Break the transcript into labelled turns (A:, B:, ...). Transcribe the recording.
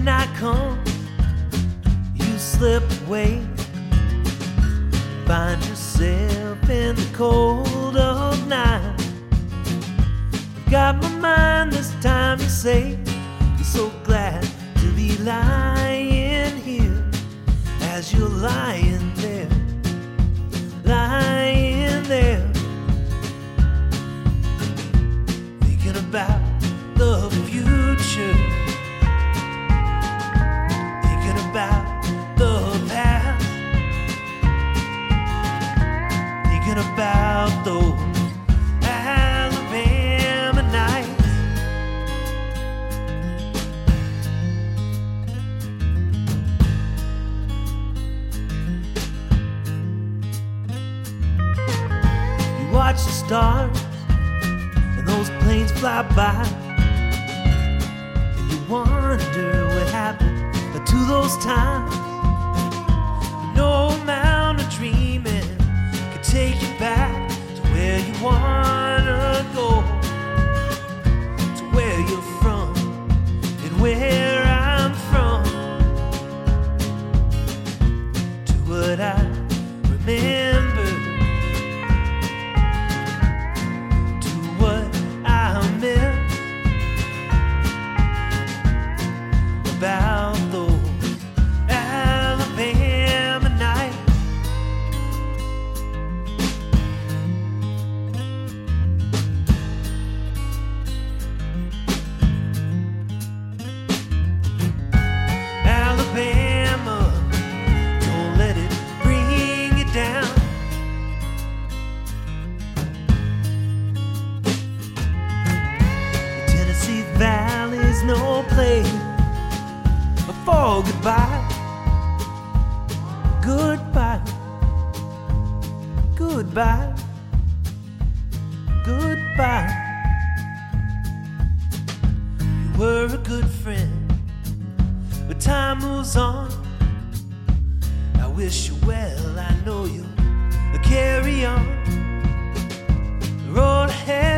A: come, you slip away. Find yourself in the cold of night. Got my mind this time, you say. You're so glad to be lying here as you're lying there, those Alabama nights. You watch the stars and those planes fly by. And you wonder what happened to those times. Wanna go. To where you're from and where Place for goodbye. Goodbye. Goodbye. Goodbye. You were a good friend, but time moves on. I wish you well, I know you'll carry on. The road ahead